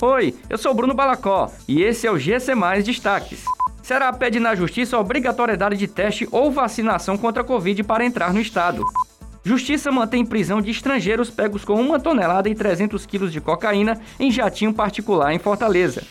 Oi, eu sou Bruno Balacó e esse é o GC Mais Destaques. Será pede na Justiça obrigatoriedade de teste ou vacinação contra a Covid para entrar no estado. Justiça mantém prisão de estrangeiros pegos com uma tonelada e 300 quilos de cocaína em jatinho particular em Fortaleza.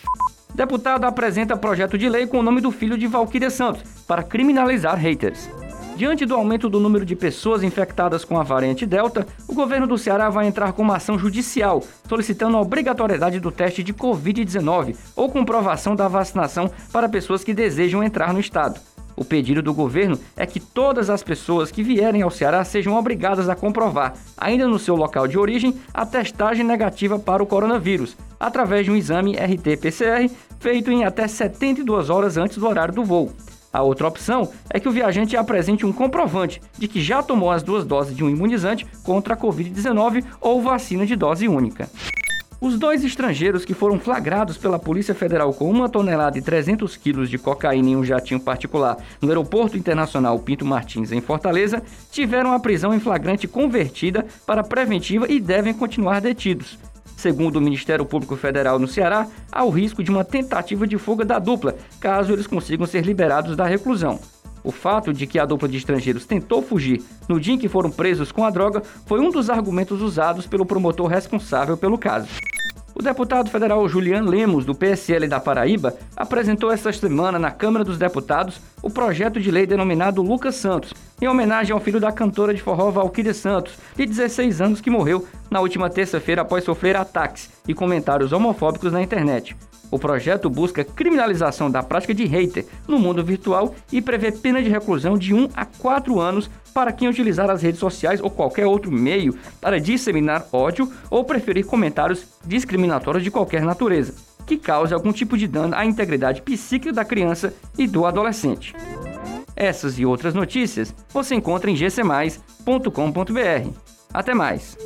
Deputado apresenta projeto de lei com o nome do filho de Valquíria Santos para criminalizar haters. Diante do aumento do número de pessoas infectadas com a variante Delta, o governo do Ceará vai entrar com uma ação judicial, solicitando a obrigatoriedade do teste de Covid-19 ou comprovação da vacinação para pessoas que desejam entrar no estado. O pedido do governo é que todas as pessoas que vierem ao Ceará sejam obrigadas a comprovar, ainda no seu local de origem, a testagem negativa para o coronavírus, através de um exame RT-PCR feito em até 72 horas antes do horário do voo. A outra opção é que o viajante apresente um comprovante de que já tomou as duas doses de um imunizante contra a Covid-19 ou vacina de dose única. Os dois estrangeiros que foram flagrados pela Polícia Federal com uma tonelada e 300 quilos de cocaína em um jatinho particular no Aeroporto Internacional Pinto Martins, em Fortaleza, tiveram a prisão em flagrante convertida para preventiva e devem continuar detidos. Segundo o Ministério Público Federal no Ceará, há o risco de uma tentativa de fuga da dupla, caso eles consigam ser liberados da reclusão. O fato de que a dupla de estrangeiros tentou fugir no dia em que foram presos com a droga foi um dos argumentos usados pelo promotor responsável pelo caso. O deputado federal Julian Lemos, do PSL da Paraíba, apresentou esta semana na Câmara dos Deputados o projeto de lei denominado Lucas Santos, em homenagem ao filho da cantora de forró Valquíria Santos, de 16 anos, que morreu na última terça-feira após sofrer ataques e comentários homofóbicos na internet. O projeto busca criminalização da prática de hater no mundo virtual e prevê pena de reclusão de 1 a 4 anos para quem utilizar as redes sociais ou qualquer outro meio para disseminar ódio ou preferir comentários discriminatórios de qualquer natureza, que cause algum tipo de dano à integridade psíquica da criança e do adolescente. Essas e outras notícias você encontra em gcmais.com.br. Até mais!